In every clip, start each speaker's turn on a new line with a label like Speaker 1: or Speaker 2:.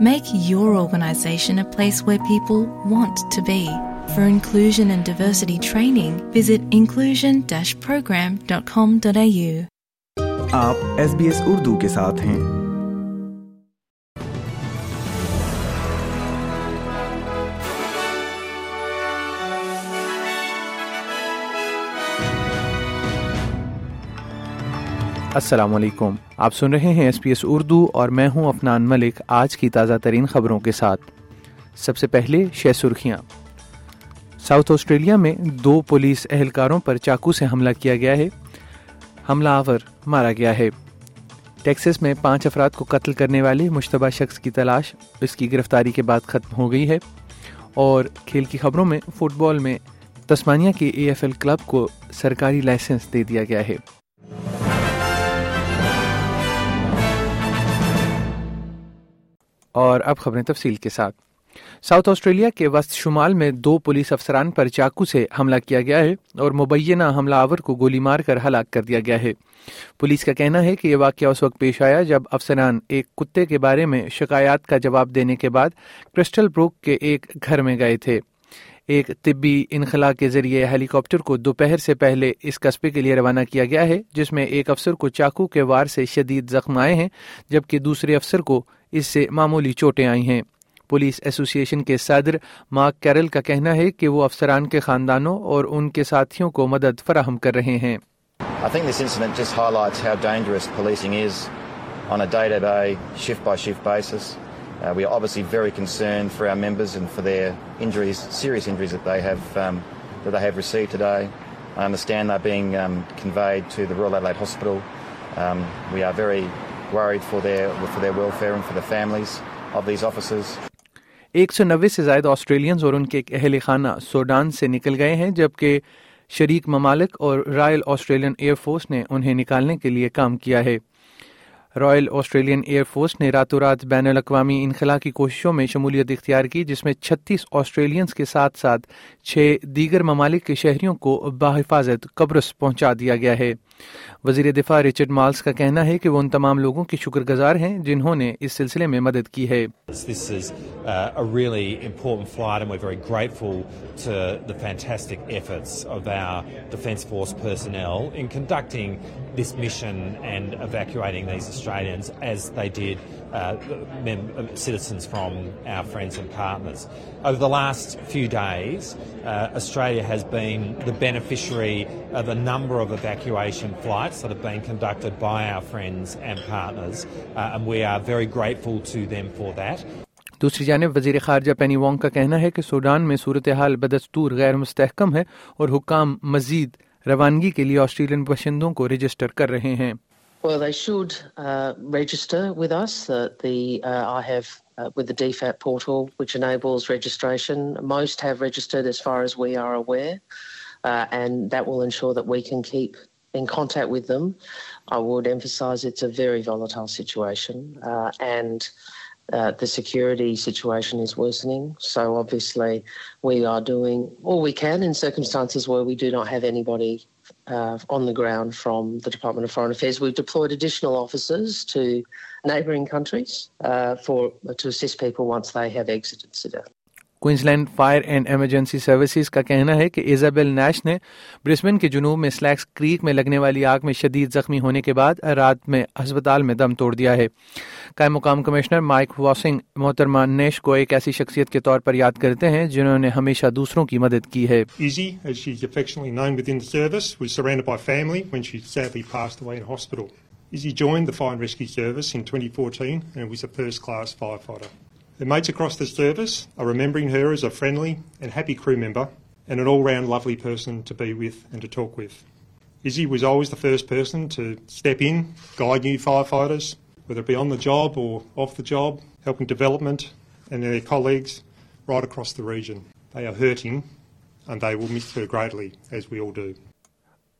Speaker 1: Make your organization a place where people want to be. For inclusion and diversity training, visit inclusion-program.com.au.
Speaker 2: آپ S B S Urdu کے ساتھ ہیں السلام علیکم۔ آپ سن رہے ہیں ایس پی ایس اردو اور میں ہوں افنان ملک آج کی تازہ ترین خبروں کے ساتھ۔ سب سے پہلے شہ سرخیاں۔ ساؤتھ آسٹریلیا میں دو پولیس اہلکاروں پر چاقو سے حملہ کیا گیا ہے۔ حملہ آور مارا گیا ہے۔ ٹیکسس میں پانچ افراد کو قتل کرنے والے مشتبہ شخص کی تلاش اس کی گرفتاری کے بعد ختم ہو گئی ہے۔ اور کھیل کی خبروں میں فٹ بال میں تسمانیہ کے اے ایف ایل کلب کو سرکاری لائسنس دے دیا گیا ہے۔ اور اب خبریں تفصیل کے ساتھ۔ ساؤتھ آسٹریلیا کے وسط شمال میں دو پولیس افسران پر چاقو سے حملہ کیا گیا ہے اور مبینہ حملہ آور کو گولی مار کر ہلاک کر دیا گیا ہے۔ پولیس کا کہنا ہے کہ یہ واقعہ اس وقت پیش آیا جب افسران ایک کتے کے بارے میں شکایات کا جواب دینے کے بعد کرسٹل بروک کے ایک گھر میں گئے تھے۔ ایک طبی انخلا کے ذریعے ہیلی کاپٹر کو دوپہر سے پہلے اس قصبے کے لیے روانہ کیا گیا ہے، جس میں ایک افسر کو چاقو کے وار سے شدید زخم آئے ہیں، جبکہ دوسرے افسر کو اس سے معمولی چوٹیں آئی ہیں پولیس ایسوسی ایشن کے صدر مارک کیرل کا کہنا ہے کہ وہ افسران کے خاندانوں اور ان کے ساتھیوں کو مدد فراہم کر رہے ہیں
Speaker 3: I think this incident just highlights how dangerous policing is on a day-to-day, shift-by-shift basis. Uh, we are obviously very concerned for our members and for their injuries, serious injuries that they have um, that they have received today. I understand they're being um, conveyed to the Royal Adelaide Hospital. Um, we are very worried for their for their welfare and for the families of these officers.
Speaker 2: ایک سو نوے سے زائد Australians اور ان کے اہل خانہ Sudan سے نکل گئے ہیں، جبکہ شریک ممالک اور رائل آسٹریلین ایئر فورس نے انہیں نکالنے کے لیے کام کیا ہے رائل آسٹریلین ایئر فورس نے راتوں رات بین الاقوامی انخلا کی کوششوں میں شمولیت اختیار کی، جس میں چھتیس آسٹریلینز کے ساتھ ساتھ چھ دیگر ممالک کے شہریوں کو بحفاظت قبرص پہنچا دیا گیا ہے وزیر دفاع رچرڈ مالس کا کہنا ہے کہ وہ ان تمام لوگوں کے شکر گزار ہیں جنہوں نے اس سلسلے میں مدد کی ہے۔
Speaker 4: This is uh, a really and uh, uh, uh, flights that have been conducted by our friends and partners, uh, and we are very grateful to them for that.
Speaker 2: دوسری جانب وزیر خارجہ پینی وانگ کا کہنا ہے کہ سوڈان میں صورتحال بدستور غیر مستحکم ہے اور حکام مزید روانگی کے لیے آسٹریلین باشندوں کو رجسٹر کر رہے ہیں
Speaker 5: Well, they should uh, register with us. Uh, the uh, I have uh, with the DFAT portal, which enables registration. Most have registered, as far as we are aware, uh, and that will ensure that we can keep in contact with them. I would emphasise it's a very volatile situation, uh, and uh, the security situation is worsening. So obviously, we are doing all we can in circumstances where we do not have anybody uh, on the ground from the Department of Foreign Affairs. We've deployed additional officers to neighbouring countries uh, for to assist people once they have exited Sudan.
Speaker 2: Queensland fire and emergency services کا کہنا ہے کہ Isabel نیش نے Brisbane کے جنوب میں slacks crack میں لگنے والی آگ میں شدید زخمی ہونے کے بعد رات میں ہسپتال میں دم توڑ دیا ہے قائم مقام کمشنر مائک واسنگ محترمہ نیش کو ایک ایسی شخصیت کے طور پر یاد کرتے ہیں جنہوں نے ہمیشہ دوسروں کی مدد کی ہے
Speaker 6: Izzy, as she's. Izzy joined the Fire and Rescue Service in 2014 and was a first class firefighter. Her mates across the service are remembering her as a friendly and happy crew member and an all round lovely person to be with and to talk with. Izzy was always the first person to step in, guide new firefighters, whether it be on the job or off the job, helping development and their colleagues right across the region. They are hurting and they will miss her greatly, as we all do.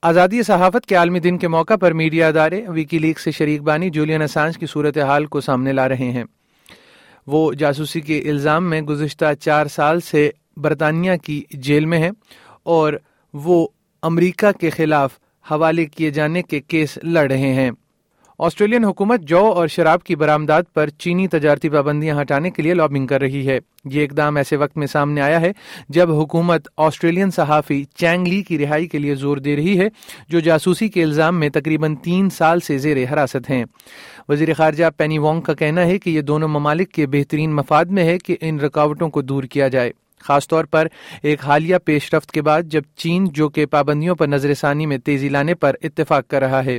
Speaker 2: آزادی صحافت کے عالمی دن کے موقع پر media ادارے WikiLeaks سے شریک بانی جولین اسانج کی صورتحال کو سامنے لا رہے ہیں وہ جاسوسی کے الزام میں گزشتہ چار سال سے برطانیہ کی جیل میں ہیں اور وہ امریکہ کے خلاف حوالے کیے جانے کے کیس لڑ رہے ہیں۔ آسٹریلین حکومت جو اور شراب کی برآمدات پر چینی تجارتی پابندیاں ہٹانے کے لیے لابنگ کر رہی ہے۔ یہ اقدام ایسے وقت میں سامنے آیا ہے جب حکومت آسٹریلین صحافی چینگ لی کی رہائی کے لیے زور دے رہی ہے، جو جاسوسی کے الزام میں تقریباً تین سال سے زیر حراست ہیں۔ وزیر خارجہ پینی وانگ کا کہنا ہے کہ یہ دونوں ممالک کے بہترین مفاد میں ہے کہ ان رکاوٹوں کو دور کیا جائے۔ خاص طور پر ایک حالیہ پیش رفت کے بعد جب چین جو کہ پابندیوں پر نظر ثانی میں تیزی لانے پر اتفاق کر رہا ہے۔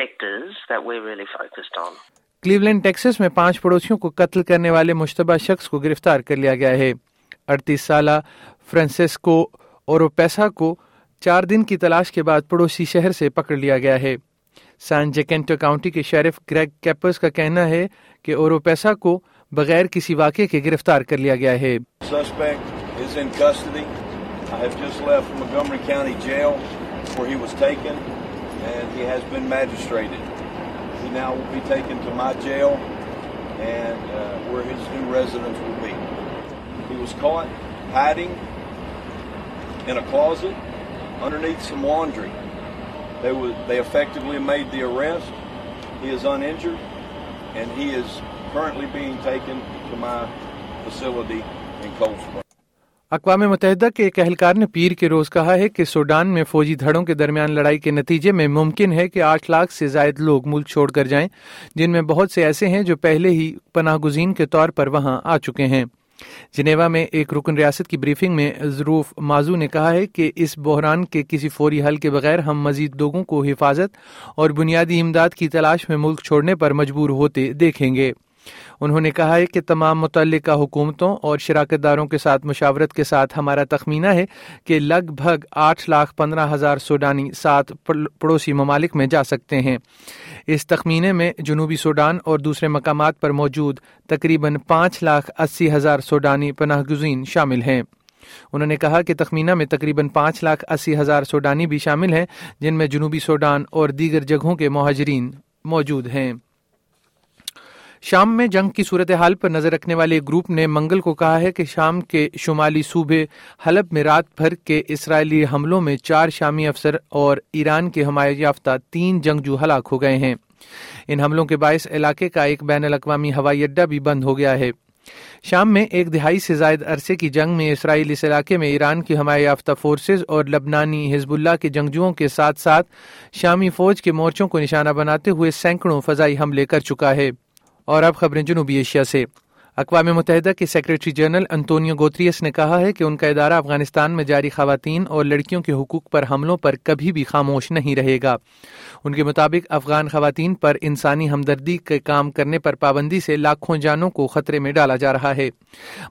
Speaker 5: sectors that we're really focused on.
Speaker 2: Cleveland Texas میں پانچ پڑوسیوں کو قتل کرنے والے مشتبہ شخص کو گرفتار کر لیا گیا ہے۔ اڑتیس سالہ فرانسسکو اور پیسا کو چار دن کی تلاش کے بعد پڑوسی شہر سے پکڑ لیا گیا ہے۔ سان جیکنٹو کاؤنٹی کے شیرف گریگ کیپرز کا کہنا ہے کہ اورو پیسا کو بغیر کسی واقعے کے گرفتار کر لیا گیا ہے۔
Speaker 7: And he has been magistrated. He now will be taken to my jail, and uh, where his new residence will be. He was caught hiding in a closet underneath some laundry. They, were, they effectively made the arrest. He is uninjured, and he is currently being taken to my facility in Cold Spring.
Speaker 2: اقوام متحدہ کے ایک اہلکار نے پیر کے روز کہا ہے کہ سوڈان میں فوجی دھڑوں کے درمیان لڑائی کے نتیجے میں ممکن ہے کہ آٹھ لاکھ سے زائد لوگ ملک چھوڑ کر جائیں، جن میں بہت سے ایسے ہیں جو پہلے ہی پناہ گزین کے طور پر وہاں آ چکے ہیں۔ جنیوا میں ایک رکن ریاست کی بریفنگ میں ظروف مازو نے کہا ہے کہ اس بحران کے کسی فوری حل کے بغیر ہم مزید لوگوں کو حفاظت اور بنیادی امداد کی تلاش میں ملک چھوڑنے پر مجبور ہوتے دیکھیں گے۔ انہوں نے کہا ہے کہ تمام متعلقہ حکومتوں اور شراکت داروں کے ساتھ مشاورت کے ساتھ ہمارا تخمینہ ہے کہ لگ بھگ آٹھ لاکھ پندرہ ہزار سوڈانی سات پڑوسی ممالک میں جا سکتے ہیں۔ اس تخمینے میں جنوبی سوڈان اور دوسرے مقامات پر موجود تقریباً پانچ لاکھ اسی ہزار سوڈانی پناہ گزین شامل ہیں۔ انہوں نے کہا کہ تخمینہ میں تقریباً پانچ لاکھ اسی ہزار سوڈانی بھی شامل ہیں، جن میں جنوبی سوڈان اور دیگر جگہوں کے مہاجرین موجود ہیں۔ شام میں جنگ کی صورتحال پر نظر رکھنے والے گروپ نے منگل کو کہا ہے کہ شام کے شمالی صوبے حلب میں رات بھر کے اسرائیلی حملوں میں چار شامی افسر اور ایران کے حمایت یافتہ تین جنگجو ہلاک ہو گئے ہیں۔ ان حملوں کے باعث علاقے کا ایک بین الاقوامی ہوائی اڈا بھی بند ہو گیا ہے۔ شام میں ایک دہائی سے زائد عرصے کی جنگ میں اسرائیل اس علاقے میں ایران کی حمایہ یافتہ فورسز اور لبنانی حزب اللہ کے جنگجوؤں کے ساتھ ساتھ شامی فوج کے مورچوں کو نشانہ بناتے ہوئے سینکڑوں فضائی حملے کر چکا ہے۔ اور اب خبریں جنوبی ایشیا سے۔ اقوام متحدہ کے سیکرٹری جنرل انتونیو گوتریس نے کہا ہے کہ ان کا ادارہ افغانستان میں جاری خواتین اور لڑکیوں کے حقوق پر حملوں پر کبھی بھی خاموش نہیں رہے گا۔ ان کے مطابق افغان خواتین پر انسانی ہمدردی کے کام کرنے پر پابندی سے لاکھوں جانوں کو خطرے میں ڈالا جا رہا ہے۔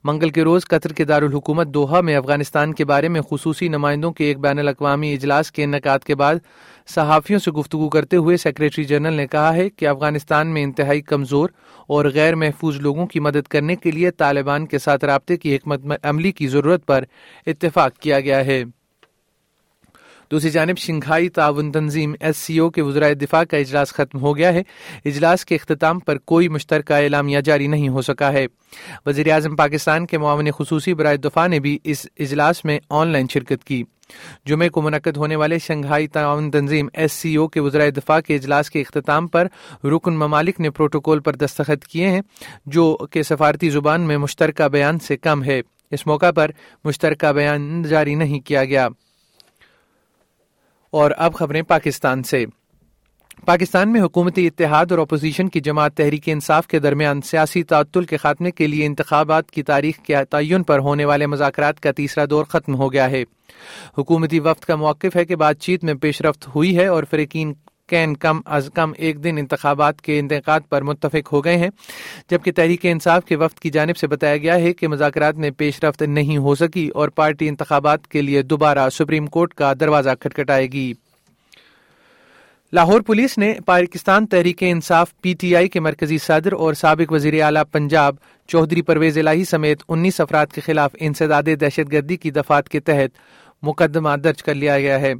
Speaker 2: منگل کے روز قطر کے دارالحکومت دوحہ میں افغانستان کے بارے میں خصوصی نمائندوں کے ایک بین الاقوامی اجلاس کے انعقاد کے بعد صحافیوں سے گفتگو کرتے ہوئے سیکرٹری جنرل نے کہا ہے کہ افغانستان میں انتہائی کمزور اور غیر محفوظ لوگوں کی مدد کرنے کے لیے طالبان کے ساتھ رابطے کی حکمت عملی کی ضرورت پر اتفاق کیا گیا ہے۔ دوسری جانب، شنگھائی تعاون تنظیم ایس سی او کے وزرائے دفاع کا اجلاس ختم ہو گیا ہے۔ اجلاس کے اختتام پر کوئی مشترکہ اعلامیہ جاری نہیں ہو سکا ہے۔ وزیر اعظم پاکستان کے معاون خصوصی برائے دفاع نے بھی اس اجلاس میں آن لائن شرکت کی۔ جمعے کو منعقد ہونے والے شنگھائی تعاون تنظیم ایس سی او کے وزرائے دفاع کے اجلاس کے اختتام پر رکن ممالک نے پروٹوکول پر دستخط کیے ہیں، جو کہ سفارتی زبان میں مشترکہ بیان سے کم ہے۔ اس موقع پر مشترکہ بیان جاری نہیں کیا گیا۔ اور اب خبریں پاکستان سے۔ پاکستان میں حکومتی اتحاد اور اپوزیشن کی جماعت تحریک انصاف کے درمیان سیاسی تعطل کے خاتمے کے لیے انتخابات کی تاریخ کے تعین پر ہونے والے مذاکرات کا تیسرا دور ختم ہو گیا ہے۔ حکومتی وفد کا موقف ہے کہ بات چیت میں پیش رفت ہوئی ہے اور فریقین کین کم از کم ایک دن انتخابات کے انتخاب پر متفق ہو گئے ہیں، جبکہ تحریک انصاف کے وفد کی جانب سے بتایا گیا ہے کہ مذاکرات میں پیش رفت نہیں ہو سکی اور پارٹی انتخابات کے لیے دوبارہ سپریم کورٹ کا دروازہ کھٹکھٹائے گی۔ لاہور پولیس نے Pakistan Tehreek Insaf P T I کے مرکزی صدر اور سابق وزیر اعلیٰ پنجاب چودھری پرویز الہی سمیت انیس افراد کے خلاف انسداد دہشت گردی کی دفات کے تحت مقدمہ درج کر لیا گیا ہے۔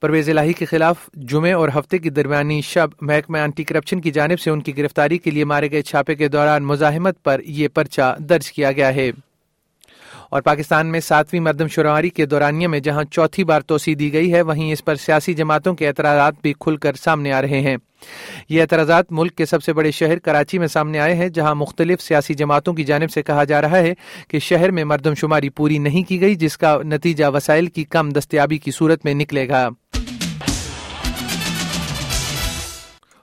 Speaker 2: پرویز الہی کے خلاف جمعے اور ہفتے کی درمیانی شب محکمہ اینٹی کرپشن کی جانب سے ان کی گرفتاری کے لیے مارے گئے چھاپے کے دوران مزاحمت پر یہ پرچہ درج کیا گیا ہے۔ اور پاکستان میں ساتویں مردم شماری کے دورانیہ میں جہاں چوتھی بار توسیع دی گئی ہے، وہیں اس پر سیاسی جماعتوں کے اعتراضات بھی کھل کر سامنے آ رہے ہیں۔ یہ اعتراضات ملک کے سب سے بڑے شہر کراچی میں سامنے آئے ہیں، جہاں مختلف سیاسی جماعتوں کی جانب سے کہا جا رہا ہے کہ شہر میں مردم شماری پوری نہیں کی گئی، جس کا نتیجہ وسائل کی کم دستیابی کی صورت میں نکلے گا۔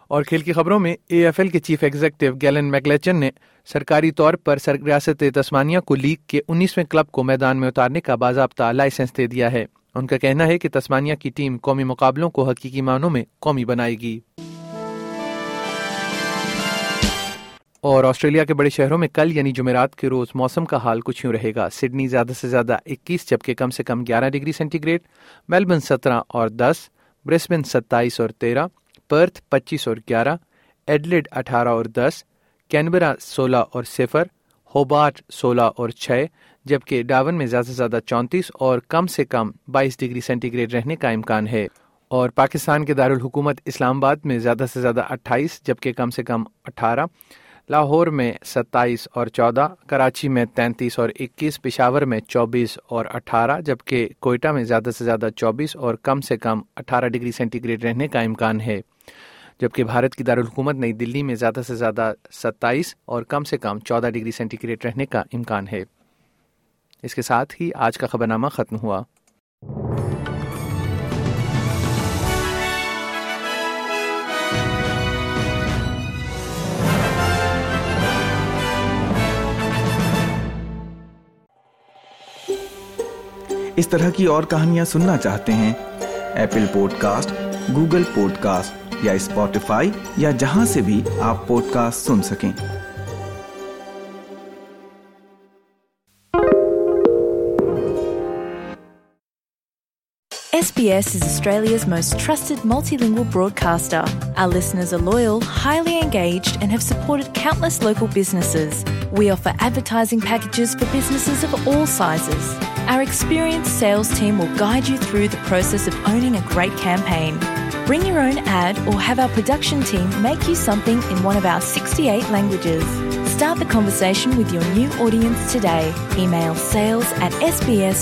Speaker 2: اور کھیل کی خبروں میں اے ایف ایل کے چیف ایگزیکٹو گیلن میکلیچن نے سرکاری طور پر ریاست تسمانیہ کو لیگ کے انیسویں کلب کو میدان میں اتارنے کا باضابطہ لائسنس دے دیا ہے۔ ان کا کہنا ہے کہ تسمانیہ کی ٹیم قومی مقابلوں کو حقیقی معنوں میں قومی بنائے گی۔ اور آسٹریلیا کے بڑے شہروں میں کل یعنی جمعرات کے روز موسم کا حال کچھ یوں رہے گا۔ سڈنی زیادہ سے زیادہ اکیس، جبکہ کم سے کم گیارہ ڈگری سینٹی گریڈ میلبرن سترہ اور دس، برسبن ستائیس اور تیرہ پرتھ پچیس اور گیارہ، ایڈلڈ اٹھارہ اور دس، کینبرا سولہ اور صفر، ہوبارٹ سولہ اور چھ جبکہ ڈاون میں زیادہ سے زیادہ چونتیس اور کم سے کم بائیس ڈگری سینٹی گریڈ رہنے کا امکان ہے۔ اور پاکستان کے دارالحکومت اسلام آباد میں زیادہ سے زیادہ اٹھائیس، جبکہ کم سے کم اٹھارہ، لاہور میں ستائیس اور چودہ، کراچی میں تینتیس اور اکیس، پشاور میں چوبیس اور اٹھارہ، جبکہ کوئٹہ میں زیادہ سے زیادہ چوبیس اور کم سے کم اٹھارہ ڈگری سینٹی گریڈ رہنے کا امکان ہے۔ جبکہ بھارت کی دارالحکومت نئی دلی میں زیادہ سے زیادہ ستائیس اور کم سے کم چودہ ڈگری سینٹی گریڈ رہنے کا امکان ہے۔ اس کے ساتھ ہی آج کا خبر نامہ ختم ہوا۔
Speaker 8: اس طرح کی اور کہانیاں سننا چاہتے ہیں۔ Apple podcast Google podcast یا اسپوٹیفائی یا جہاں سے بھی آپ پوڈ کاسٹ سن سکیں
Speaker 1: SBS is Australia's most trusted multilingual broadcaster. Our listeners are loyal, highly engaged, and have supported countless local businesses. We offer advertising packages for businesses of all sizes. Our experienced sales team will guide you through the process of owning a great campaign. Bring your own ad or have our production team make you something in one of our 68 languages. Start the conversation with your new audience today. Email sales at sbs.com.au.